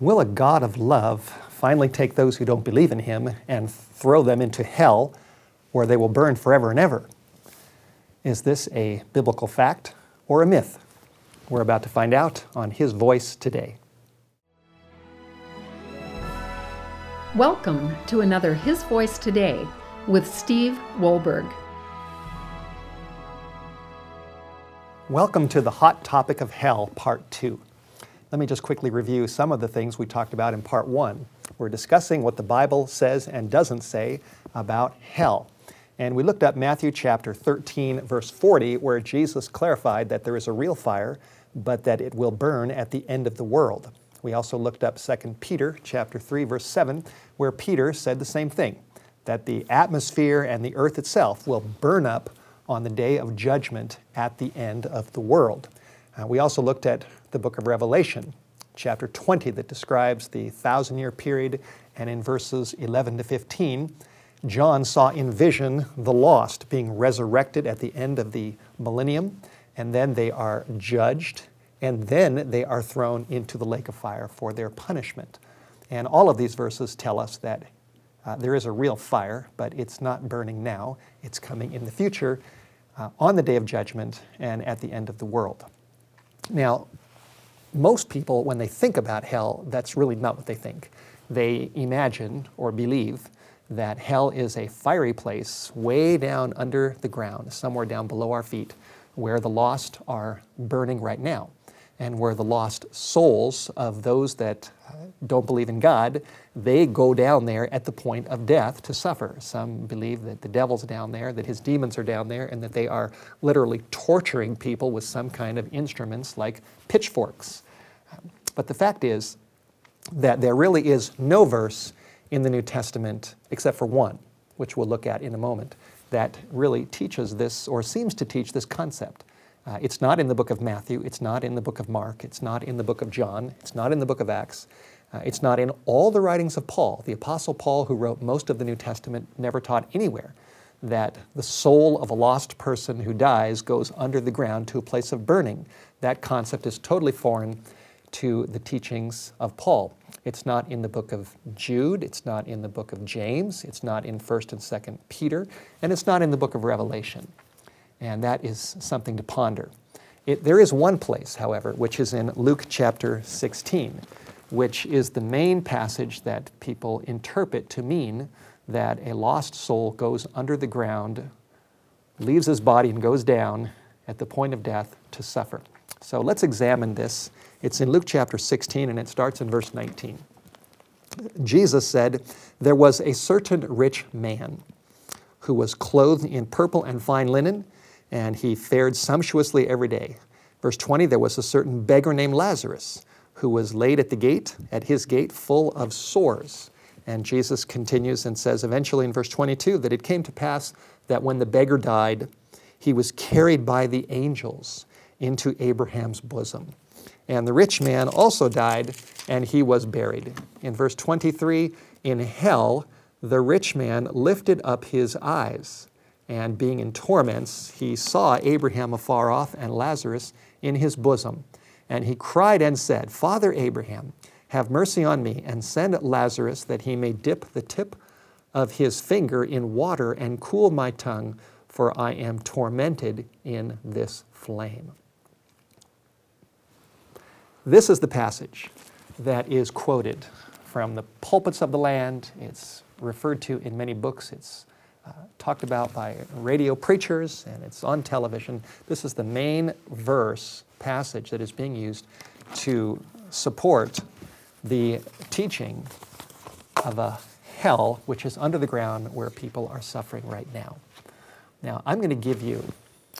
Will a God of love finally take those who don't believe in him and throw them into hell where they will burn forever and ever? Is this a biblical fact or a myth? We're about to find out on His Voice today. Welcome to another His Voice Today with Steve Wohlberg. Welcome to the hot topic of hell, part two. Let me just quickly review some of the things we talked about in part one. We're discussing what the Bible says and doesn't say about hell. And we looked up Matthew chapter 13, verse 40, where Jesus clarified that there is a real fire, but that it will burn at the end of the world. We also looked up 2 Peter chapter 3, verse 7, where Peter said the same thing that the atmosphere and the earth itself will burn up on the day of judgment at the end of the world. Uh, we also looked at the book of Revelation, chapter 20, that describes the thousand year period, and in verses 11 to 15, John saw in vision the lost being resurrected at the end of the millennium, and then they are judged, and then they are thrown into the lake of fire for their punishment. And all of these verses tell us that uh, there is a real fire, but it's not burning now, it's coming in the future uh, on the day of judgment and at the end of the world. Now, most people, when they think about hell, that's really not what they think. They imagine or believe that hell is a fiery place way down under the ground, somewhere down below our feet, where the lost are burning right now, and where the lost souls of those that uh, don't believe in God, they go down there at the point of death to suffer. Some believe that the devil's down there, that his demons are down there, and that they are literally torturing people with some kind of instruments like pitchforks. But the fact is that there really is no verse in the New Testament except for one, which we'll look at in a moment, that really teaches this or seems to teach this concept. Uh, it's not in the book of Matthew, it's not in the book of Mark, it's not in the book of John, it's not in the book of Acts, uh, it's not in all the writings of Paul. The Apostle Paul, who wrote most of the New Testament, never taught anywhere that the soul of a lost person who dies goes under the ground to a place of burning. That concept is totally foreign to the teachings of Paul. It's not in the book of Jude, it's not in the book of James, it's not in 1st and 2nd Peter, and it's not in the book of Revelation. And that is something to ponder. It, there is one place, however, which is in Luke chapter 16, which is the main passage that people interpret to mean that a lost soul goes under the ground, leaves his body, and goes down at the point of death to suffer. So let's examine this it's in Luke chapter 16 and it starts in verse 19. Jesus said, There was a certain rich man who was clothed in purple and fine linen, and he fared sumptuously every day. Verse 20, there was a certain beggar named Lazarus who was laid at the gate, at his gate, full of sores. And Jesus continues and says eventually in verse 22 that it came to pass that when the beggar died, he was carried by the angels into Abraham's bosom. And the rich man also died, and he was buried. In verse 23, in hell, the rich man lifted up his eyes, and being in torments, he saw Abraham afar off and Lazarus in his bosom. And he cried and said, Father Abraham, have mercy on me, and send Lazarus that he may dip the tip of his finger in water and cool my tongue, for I am tormented in this flame. This is the passage that is quoted from the pulpits of the land. It's referred to in many books. It's uh, talked about by radio preachers and it's on television. This is the main verse passage that is being used to support the teaching of a hell which is under the ground where people are suffering right now. Now, I'm going to give you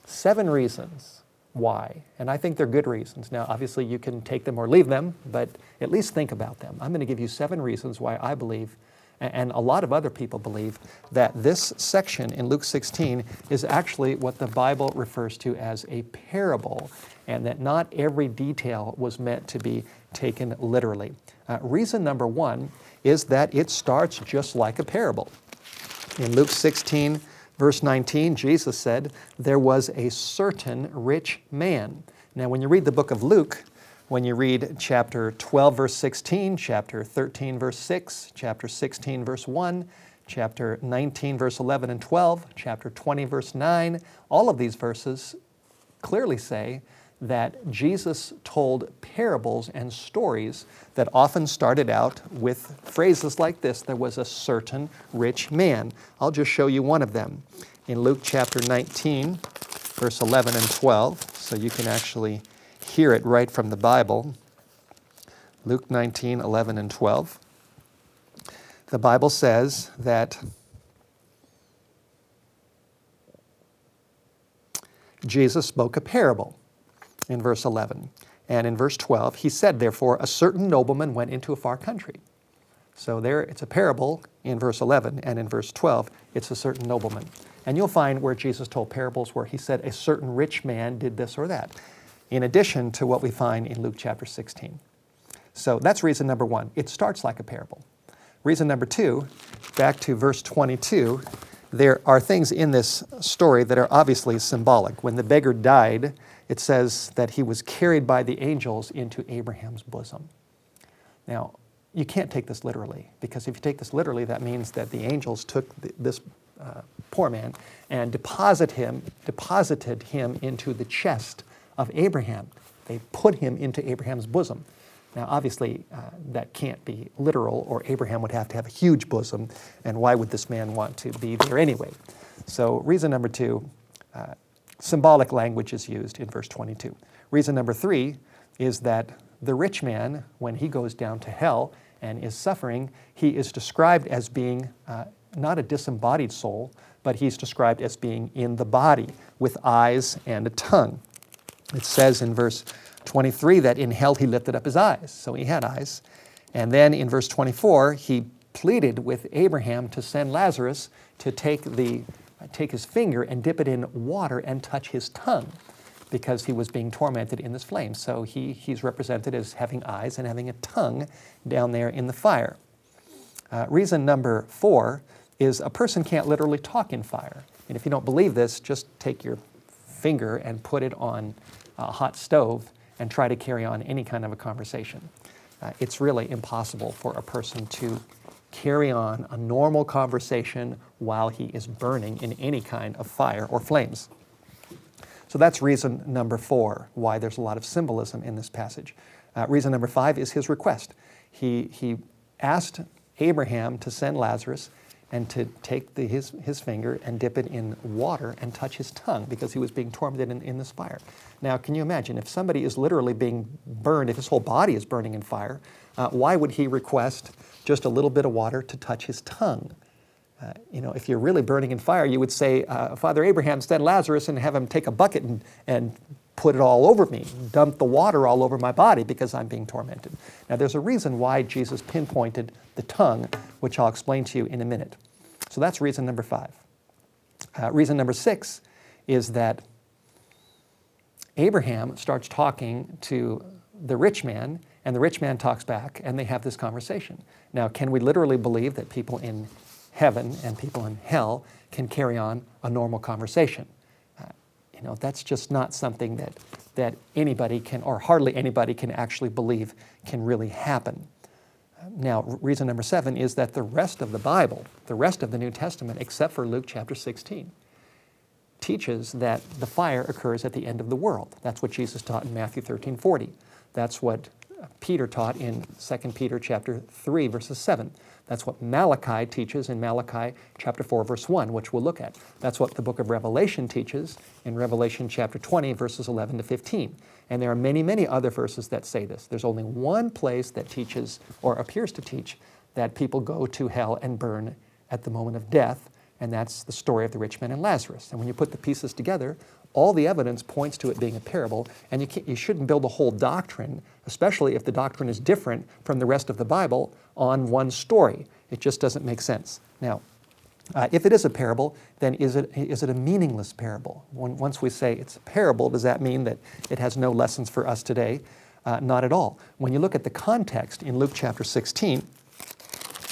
seven reasons why. And I think they're good reasons. Now, obviously, you can take them or leave them, but at least think about them. I'm going to give you seven reasons why I believe, and a lot of other people believe, that this section in Luke 16 is actually what the Bible refers to as a parable, and that not every detail was meant to be taken literally. Uh, reason number one is that it starts just like a parable. In Luke 16, Verse 19, Jesus said, There was a certain rich man. Now, when you read the book of Luke, When you read chapter 12, verse 16, chapter 13, verse 6, chapter 16, verse 1, chapter 19, verse 11 and 12, chapter 20, verse 9, all of these verses clearly say that Jesus told parables and stories that often started out with phrases like this there was a certain rich man. I'll just show you one of them in Luke chapter 19, verse 11 and 12, so you can actually hear it right from the Bible. Luke 19, 11 and 12. The Bible says that Jesus spoke a parable in verse 11. And in verse 12, he said, Therefore, a certain nobleman went into a far country. So there, it's a parable in verse 11, and in verse 12, it's a certain nobleman. And you'll find where Jesus told parables where he said, A certain rich man did this or that, in addition to what we find in Luke chapter 16. So that's reason number one. It starts like a parable. Reason number two, back to verse 22, there are things in this story that are obviously symbolic. When the beggar died, it says that he was carried by the angels into Abraham's bosom. Now, you can't take this literally, because if you take this literally, that means that the angels took this uh, poor man and deposit him, deposited him into the chest of Abraham. They put him into Abraham's bosom. Now, obviously, uh, that can't be literal, or Abraham would have to have a huge bosom, and why would this man want to be there anyway? So, reason number two uh, symbolic language is used in verse 22. Reason number three is that the rich man, when he goes down to hell and is suffering, he is described as being uh, not a disembodied soul, but he's described as being in the body with eyes and a tongue. It says in verse 23 that in hell he lifted up his eyes, so he had eyes. And then in verse 24, he pleaded with Abraham to send Lazarus to take the take his finger and dip it in water and touch his tongue because he was being tormented in this flame. So he, he's represented as having eyes and having a tongue down there in the fire. Uh, reason number four is a person can't literally talk in fire. And if you don't believe this, just take your finger and put it on a hot stove and try to carry on any kind of a conversation. Uh, it's really impossible for a person to carry on a normal conversation while he is burning in any kind of fire or flames. So that's reason number four, why there's a lot of symbolism in this passage. Uh, reason number five is his request. He, he asked Abraham to send Lazarus and to take the, his, his finger and dip it in water and touch his tongue because he was being tormented in, in this fire. Now, can you imagine if somebody is literally being burned, if his whole body is burning in fire, uh, why would he request just a little bit of water to touch his tongue? Uh, you know, if you're really burning in fire, you would say, uh, Father Abraham, send Lazarus and have him take a bucket and, and put it all over me, dump the water all over my body because I'm being tormented. Now, there's a reason why Jesus pinpointed the tongue, which I'll explain to you in a minute. So that's reason number five. Uh, reason number six is that Abraham starts talking to the rich man, and the rich man talks back, and they have this conversation. Now, can we literally believe that people in heaven and people in hell can carry on a normal conversation? Uh, you know, that's just not something that, that anybody can, or hardly anybody can actually believe can really happen. Now, reason number seven is that the rest of the Bible, the rest of the New Testament, except for Luke chapter 16, teaches that the fire occurs at the end of the world. That's what Jesus taught in Matthew 13 40. That's what Peter taught in 2 Peter chapter 3, verses 7. That's what Malachi teaches in Malachi chapter 4, verse 1, which we'll look at. That's what the book of Revelation teaches in Revelation chapter 20, verses 11 to 15. And there are many, many other verses that say this. There's only one place that teaches, or appears to teach, that people go to hell and burn at the moment of death, and that's the story of the rich man and Lazarus. And when you put the pieces together, all the evidence points to it being a parable, and you, you shouldn't build a whole doctrine, especially if the doctrine is different from the rest of the Bible, on one story. It just doesn't make sense. Now, uh, if it is a parable, then is it, is it a meaningless parable? When, once we say it's a parable, does that mean that it has no lessons for us today? Uh, not at all. When you look at the context in Luke chapter 16,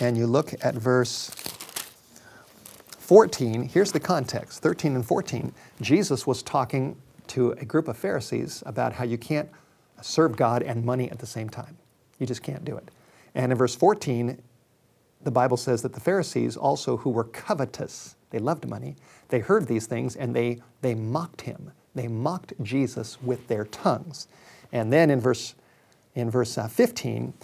and you look at verse 14, here's the context 13 and 14. Jesus was talking to a group of Pharisees about how you can't serve God and money at the same time. You just can't do it. And in verse 14, the Bible says that the Pharisees also, who were covetous, they loved money, they heard these things and they, they mocked him. They mocked Jesus with their tongues. And then in verse, in verse uh, 15,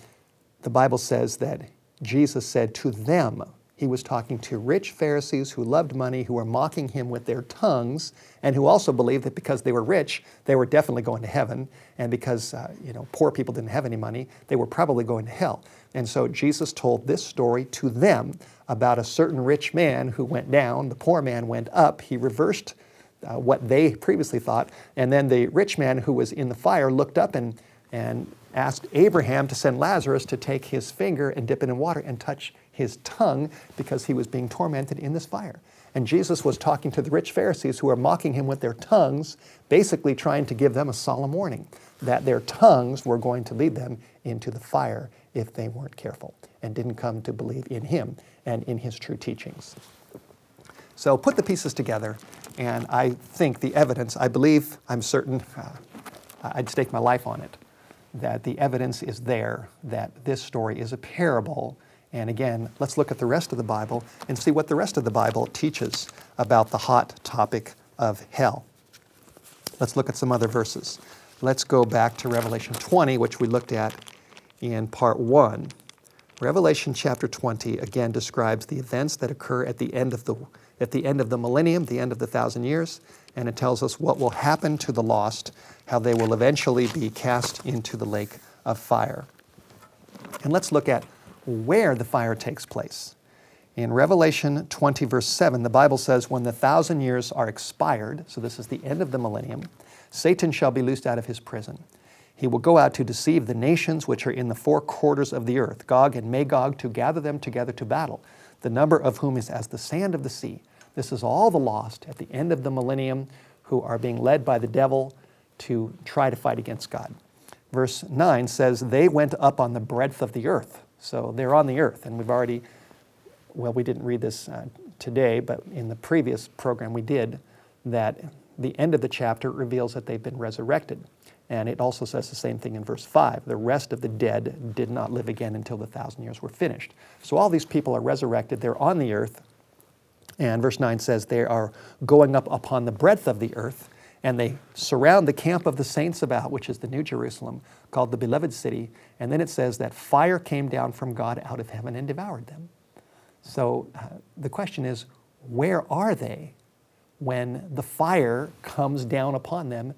the Bible says that Jesus said to them, he was talking to rich Pharisees who loved money, who were mocking him with their tongues, and who also believed that because they were rich, they were definitely going to heaven, and because uh, you know poor people didn't have any money, they were probably going to hell. And so Jesus told this story to them about a certain rich man who went down, the poor man went up. He reversed uh, what they previously thought, and then the rich man who was in the fire looked up and and asked Abraham to send Lazarus to take his finger and dip it in water and touch his tongue because he was being tormented in this fire. And Jesus was talking to the rich Pharisees who were mocking him with their tongues, basically trying to give them a solemn warning that their tongues were going to lead them into the fire if they weren't careful and didn't come to believe in him and in his true teachings. So put the pieces together, and I think the evidence, I believe, I'm certain, uh, I'd stake my life on it, that the evidence is there that this story is a parable and again, let's look at the rest of the Bible and see what the rest of the Bible teaches about the hot topic of hell. Let's look at some other verses. Let's go back to Revelation 20, which we looked at in part 1. Revelation chapter 20 again describes the events that occur at the end of the at the end of the millennium, the end of the thousand years, and it tells us what will happen to the lost, how they will eventually be cast into the lake of fire. And let's look at where the fire takes place. In Revelation 20, verse 7, the Bible says, When the thousand years are expired, so this is the end of the millennium, Satan shall be loosed out of his prison. He will go out to deceive the nations which are in the four quarters of the earth, Gog and Magog, to gather them together to battle, the number of whom is as the sand of the sea. This is all the lost at the end of the millennium who are being led by the devil to try to fight against God. Verse 9 says, They went up on the breadth of the earth. So they're on the earth, and we've already, well, we didn't read this uh, today, but in the previous program we did, that the end of the chapter reveals that they've been resurrected. And it also says the same thing in verse 5. The rest of the dead did not live again until the thousand years were finished. So all these people are resurrected, they're on the earth. And verse 9 says they are going up upon the breadth of the earth, and they surround the camp of the saints about, which is the New Jerusalem, called the Beloved City. And then it says that fire came down from God out of heaven and devoured them. So uh, the question is, where are they when the fire comes down upon them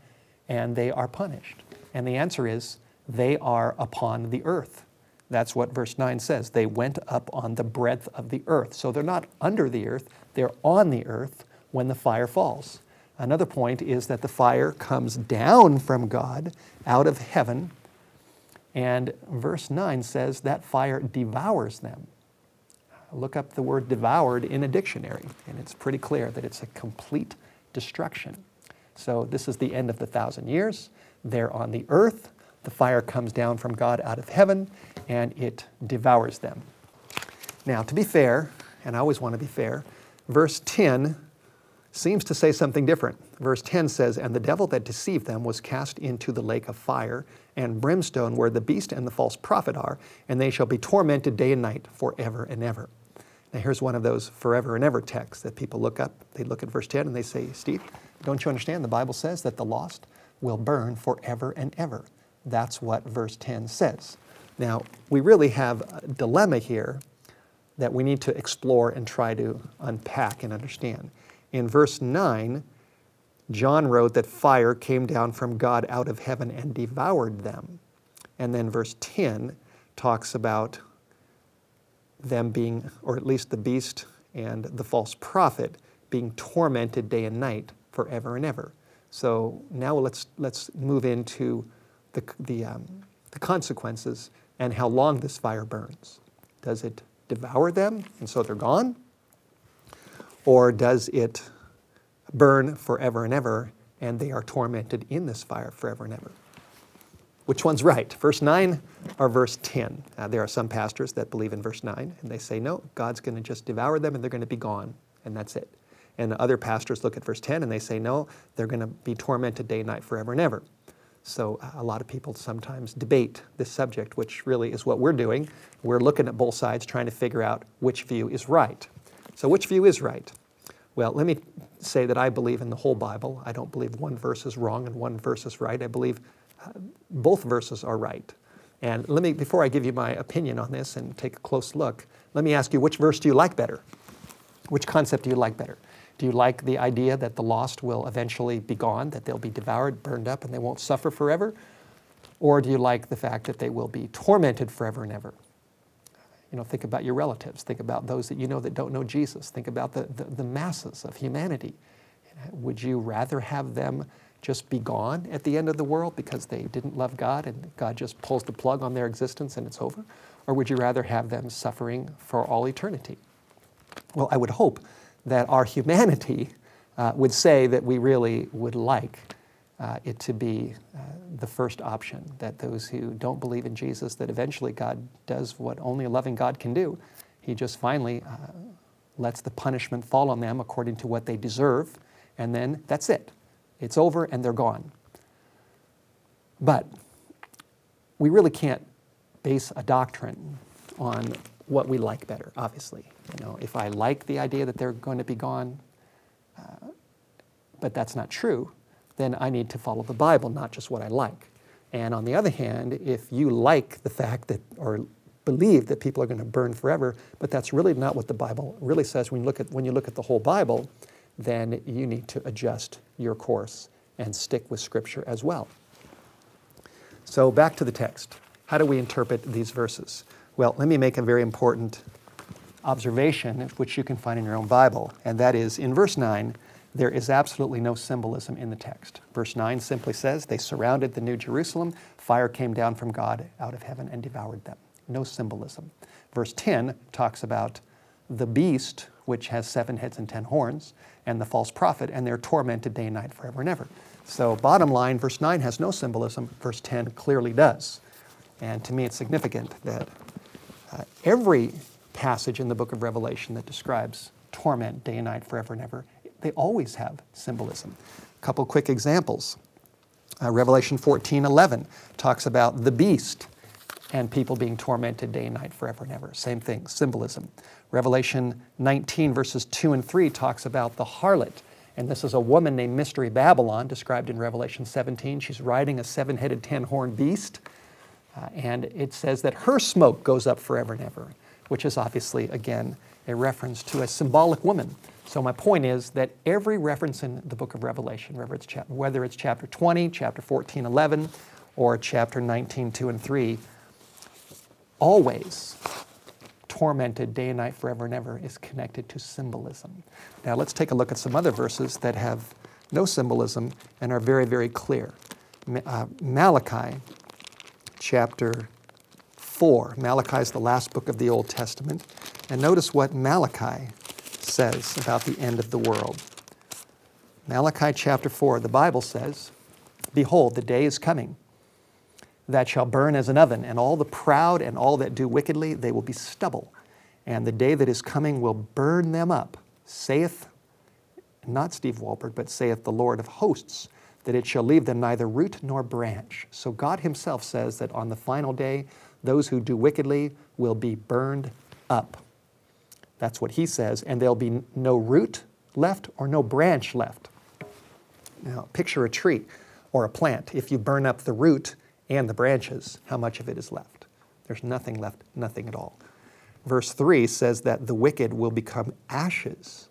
and they are punished? And the answer is, they are upon the earth. That's what verse 9 says. They went up on the breadth of the earth. So they're not under the earth, they're on the earth when the fire falls. Another point is that the fire comes down from God out of heaven and verse 9 says that fire devours them. Look up the word devoured in a dictionary, and it's pretty clear that it's a complete destruction. So, this is the end of the thousand years. They're on the earth. The fire comes down from God out of heaven, and it devours them. Now, to be fair, and I always want to be fair, verse 10 seems to say something different. Verse 10 says, And the devil that deceived them was cast into the lake of fire and brimstone, where the beast and the false prophet are, and they shall be tormented day and night forever and ever. Now, here's one of those forever and ever texts that people look up. They look at verse 10 and they say, Steve, don't you understand? The Bible says that the lost will burn forever and ever. That's what verse 10 says. Now, we really have a dilemma here that we need to explore and try to unpack and understand. In verse 9, John wrote that fire came down from God out of heaven and devoured them. And then verse 10 talks about them being, or at least the beast and the false prophet, being tormented day and night forever and ever. So now let's, let's move into the, the, um, the consequences and how long this fire burns. Does it devour them and so they're gone? Or does it burn forever and ever and they are tormented in this fire forever and ever? Which one's right, verse 9 or verse 10? Uh, there are some pastors that believe in verse 9 and they say, no, God's going to just devour them and they're going to be gone, and that's it. And other pastors look at verse 10 and they say, no, they're going to be tormented day and night forever and ever. So uh, a lot of people sometimes debate this subject, which really is what we're doing. We're looking at both sides, trying to figure out which view is right. So, which view is right? Well, let me say that I believe in the whole Bible. I don't believe one verse is wrong and one verse is right. I believe uh, both verses are right. And let me, before I give you my opinion on this and take a close look, let me ask you which verse do you like better? Which concept do you like better? Do you like the idea that the lost will eventually be gone, that they'll be devoured, burned up, and they won't suffer forever? Or do you like the fact that they will be tormented forever and ever? You know, think about your relatives. Think about those that you know that don't know Jesus. Think about the, the, the masses of humanity. Would you rather have them just be gone at the end of the world because they didn't love God and God just pulls the plug on their existence and it's over? Or would you rather have them suffering for all eternity? Well, I would hope that our humanity uh, would say that we really would like uh, it to be uh, the first option, that those who don't believe in Jesus, that eventually God does what only a loving God can do. He just finally uh, lets the punishment fall on them according to what they deserve, and then that's it. It's over and they're gone. But we really can't base a doctrine on what we like better, obviously. You know, if I like the idea that they're going to be gone, uh, but that's not true, then I need to follow the Bible, not just what I like. And on the other hand, if you like the fact that, or believe that people are going to burn forever, but that's really not what the Bible really says when you look at, when you look at the whole Bible, then you need to adjust your course and stick with Scripture as well. So back to the text. How do we interpret these verses? Well, let me make a very important observation, which you can find in your own Bible, and that is in verse 9, there is absolutely no symbolism in the text. Verse 9 simply says, They surrounded the New Jerusalem, fire came down from God out of heaven and devoured them. No symbolism. Verse 10 talks about the beast, which has seven heads and ten horns, and the false prophet, and they're tormented day and night forever and ever. So, bottom line, verse 9 has no symbolism, verse 10 clearly does. And to me, it's significant that uh, every passage in the book of Revelation that describes torment day and night forever and ever they always have symbolism. A couple quick examples. Uh, Revelation 14 11 talks about the beast and people being tormented day and night forever and ever. Same thing, symbolism. Revelation 19, verses 2 and 3 talks about the harlot. And this is a woman named Mystery Babylon, described in Revelation 17. She's riding a seven headed, ten horned beast. Uh, and it says that her smoke goes up forever and ever, which is obviously, again, a reference to a symbolic woman so my point is that every reference in the book of Revelation, whether it's, chapter, whether it's chapter 20, chapter 14, 11, or chapter 19, 2 and 3, always tormented day and night forever and ever is connected to symbolism. Now let's take a look at some other verses that have no symbolism and are very, very clear. Uh, Malachi chapter 4. Malachi is the last book of the Old Testament. And notice what Malachi says about the end of the world. Malachi chapter 4, the Bible says, Behold, the day is coming that shall burn as an oven, and all the proud and all that do wickedly, they will be stubble. And the day that is coming will burn them up, saith, not Steve Wohlberg, but saith the Lord of hosts, that it shall leave them neither root nor branch. So God Himself says that on the final day, those who do wickedly will be burned up. That's what he says, and there'll be no root left or no branch left. Now, picture a tree or a plant. If you burn up the root and the branches, how much of it is left? There's nothing left, nothing at all. Verse 3 says that the wicked will become ashes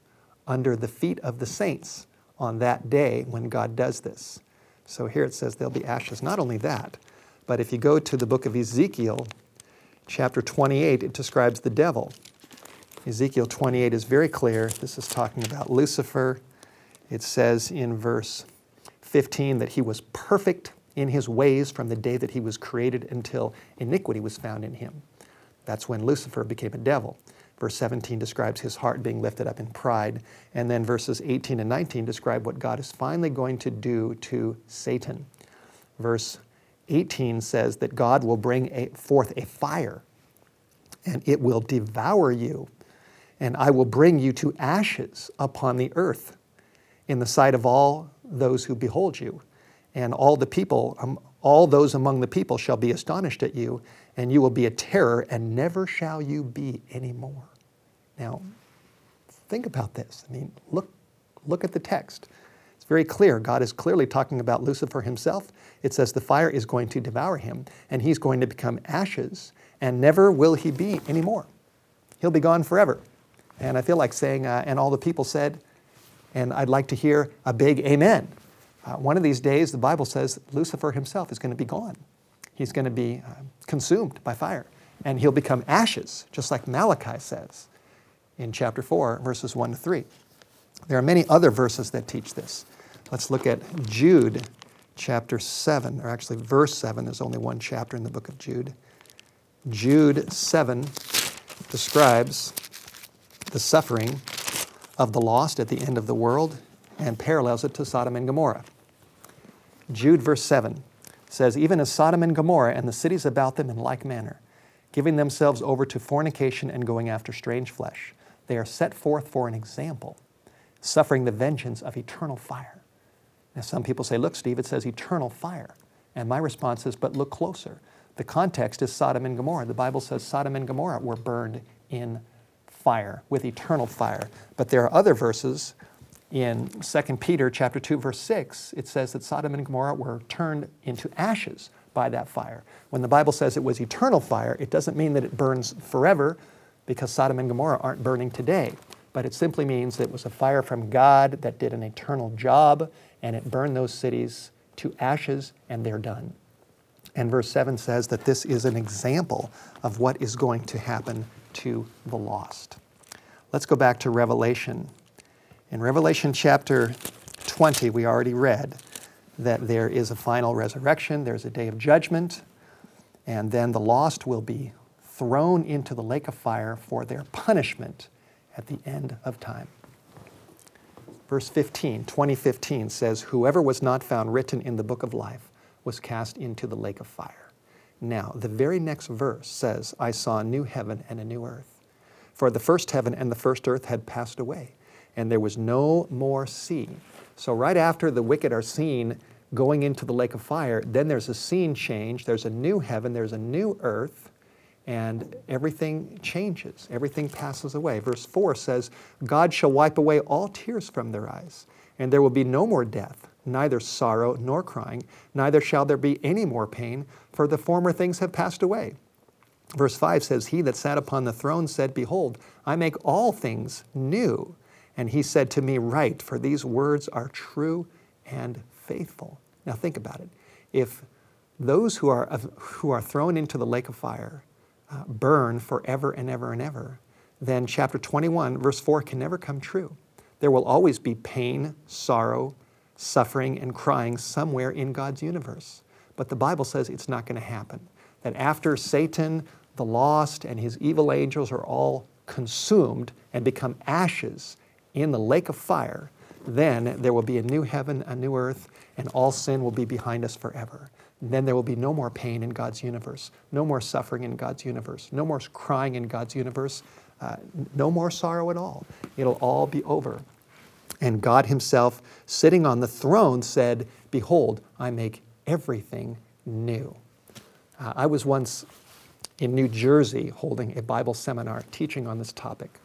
under the feet of the saints on that day when God does this. So here it says there'll be ashes. Not only that, but if you go to the book of Ezekiel, chapter 28, it describes the devil. Ezekiel 28 is very clear. This is talking about Lucifer. It says in verse 15 that he was perfect in his ways from the day that he was created until iniquity was found in him. That's when Lucifer became a devil. Verse 17 describes his heart being lifted up in pride. And then verses 18 and 19 describe what God is finally going to do to Satan. Verse 18 says that God will bring a, forth a fire and it will devour you and I will bring you to ashes upon the earth in the sight of all those who behold you. and all the people, um, all those among the people shall be astonished at you, and you will be a terror, and never shall you be anymore. Now, think about this. I mean, look, look at the text. It's very clear. God is clearly talking about Lucifer himself. It says the fire is going to devour him, and he's going to become ashes, and never will he be anymore. He'll be gone forever. And I feel like saying, uh, and all the people said, and I'd like to hear a big amen. Uh, one of these days, the Bible says Lucifer himself is going to be gone. He's going to be uh, consumed by fire, and he'll become ashes, just like Malachi says in chapter 4, verses 1 to 3. There are many other verses that teach this. Let's look at Jude chapter 7, or actually verse 7. There's only one chapter in the book of Jude. Jude 7 describes the suffering of the lost at the end of the world and parallels it to Sodom and Gomorrah. Jude, verse 7 says, Even as Sodom and Gomorrah and the cities about them in like manner, giving themselves over to fornication and going after strange flesh, they are set forth for an example, suffering the vengeance of eternal fire. Now, some people say, Look, Steve, it says eternal fire. And my response is, But look closer. The context is Sodom and Gomorrah. The Bible says Sodom and Gomorrah were burned in fire, with eternal fire. But there are other verses in 2 Peter chapter 2 verse 6, it says that Sodom and Gomorrah were turned into ashes by that fire. When the Bible says it was eternal fire, it doesn't mean that it burns forever because Sodom and Gomorrah aren't burning today, but it simply means that it was a fire from God that did an eternal job and it burned those cities to ashes and they're done. And verse 7 says that this is an example of what is going to happen to the lost. Let's go back to Revelation in Revelation chapter 20, we already read that there is a final resurrection, there's a day of judgment, and then the lost will be thrown into the lake of fire for their punishment at the end of time. Verse 15, 2015 says, Whoever was not found written in the book of life was cast into the lake of fire. Now, the very next verse says, I saw a new heaven and a new earth. For the first heaven and the first earth had passed away and there was no more sea. So, right after the wicked are seen going into the lake of fire, then there's a scene change. There's a new heaven, there's a new earth, and everything changes. Everything passes away. Verse 4 says, God shall wipe away all tears from their eyes, and there will be no more death, neither sorrow nor crying, neither shall there be any more pain, for the former things have passed away. Verse 5 says, He that sat upon the throne said, Behold, I make all things new. And he said to me, Write, for these words are true and faithful. Now think about it. If those who are, who are thrown into the lake of fire uh, burn forever and ever and ever, then chapter 21, verse 4 can never come true. There will always be pain, sorrow, suffering, and crying somewhere in God's universe. But the Bible says it's not going to happen. That after Satan, the lost, and his evil angels are all consumed and become ashes, in the lake of fire, then there will be a new heaven, a new earth, and all sin will be behind us forever. Then there will be no more pain in God's universe, no more suffering in God's universe, no more crying in God's universe, uh, no more sorrow at all. It'll all be over. And God Himself, sitting on the throne, said, Behold, I make everything new. Uh, I was once in New Jersey holding a Bible seminar teaching on this topic.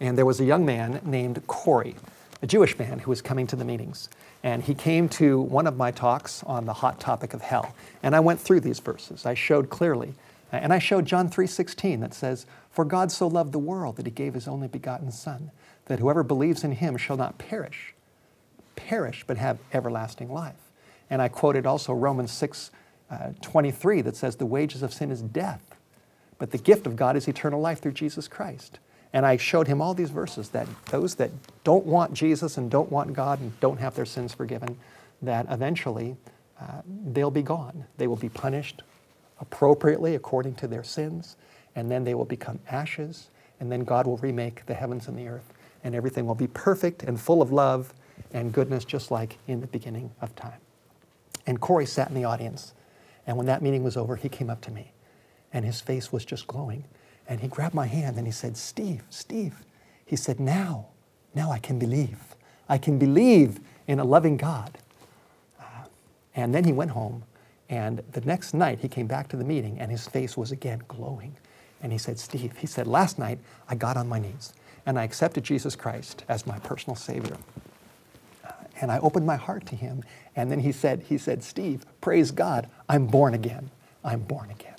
And there was a young man named Corey, a Jewish man who was coming to the meetings. And he came to one of my talks on the hot topic of hell. And I went through these verses. I showed clearly. And I showed John 3:16 that says, "For God so loved the world that he gave his only begotten son, that whoever believes in him shall not perish, perish but have everlasting life." And I quoted also Romans 6 uh, 23 that says, "The wages of sin is death, but the gift of God is eternal life through Jesus Christ." And I showed him all these verses that those that don't want Jesus and don't want God and don't have their sins forgiven, that eventually uh, they'll be gone. They will be punished appropriately according to their sins, and then they will become ashes, and then God will remake the heavens and the earth, and everything will be perfect and full of love and goodness, just like in the beginning of time. And Corey sat in the audience, and when that meeting was over, he came up to me, and his face was just glowing. And he grabbed my hand and he said, Steve, Steve. He said, Now, now I can believe. I can believe in a loving God. Uh, And then he went home, and the next night he came back to the meeting, and his face was again glowing. And he said, Steve, he said, last night I got on my knees and I accepted Jesus Christ as my personal Savior. Uh, and I opened my heart to him. And then he said, he said, Steve, praise God, I'm born again. I'm born again.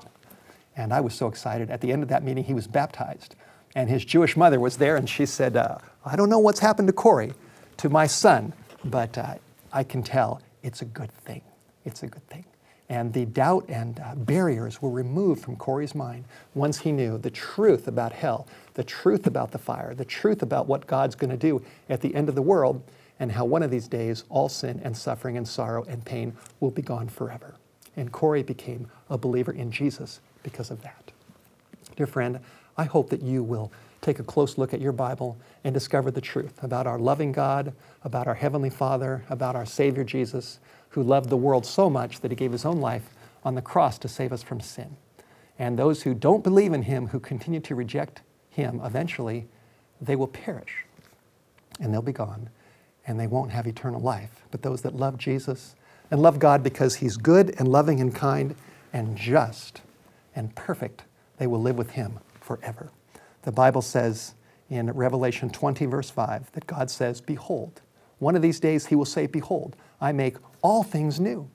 And I was so excited. At the end of that meeting, he was baptized. And his Jewish mother was there, and she said, uh, I don't know what's happened to Corey, to my son, but uh, I can tell it's a good thing. It's a good thing. And the doubt and uh, barriers were removed from Corey's mind once he knew the truth about hell, the truth about the fire, the truth about what God's going to do at the end of the world, and how one of these days all sin and suffering and sorrow and pain will be gone forever. And Corey became a believer in Jesus because of that. Dear friend, I hope that you will take a close look at your Bible and discover the truth about our loving God, about our Heavenly Father, about our Savior Jesus, who loved the world so much that he gave his own life on the cross to save us from sin. And those who don't believe in him, who continue to reject him, eventually they will perish and they'll be gone and they won't have eternal life. But those that love Jesus and love God because he's good and loving and kind and just and perfect, they will live with him forever. The Bible says in Revelation 20, verse 5, that God says, Behold, one of these days he will say, Behold, I make all things new.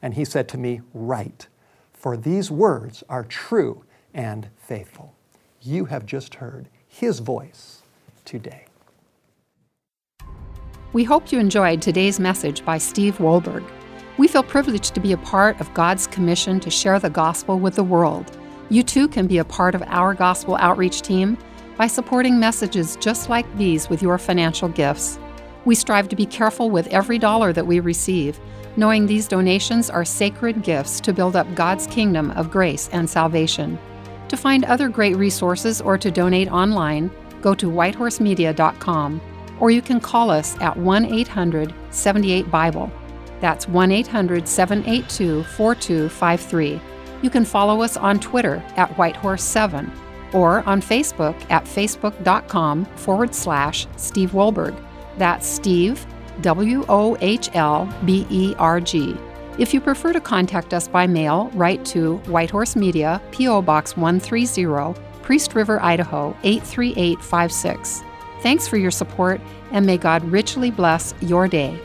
And he said to me, Write, for these words are true and faithful. You have just heard his voice today. We hope you enjoyed today's message by Steve Wohlberg. We feel privileged to be a part of God's commission to share the gospel with the world. You too can be a part of our gospel outreach team by supporting messages just like these with your financial gifts. We strive to be careful with every dollar that we receive, knowing these donations are sacred gifts to build up God's kingdom of grace and salvation. To find other great resources or to donate online, go to whitehorsemedia.com or you can call us at 1 800 78 Bible. That's 1 800 782 4253. You can follow us on Twitter at Whitehorse7 or on Facebook at facebook.com forward slash Steve Wohlberg. That's Steve, W O H L B E R G. If you prefer to contact us by mail, write to Whitehorse Media, P.O. Box 130, Priest River, Idaho 83856. Thanks for your support, and may God richly bless your day.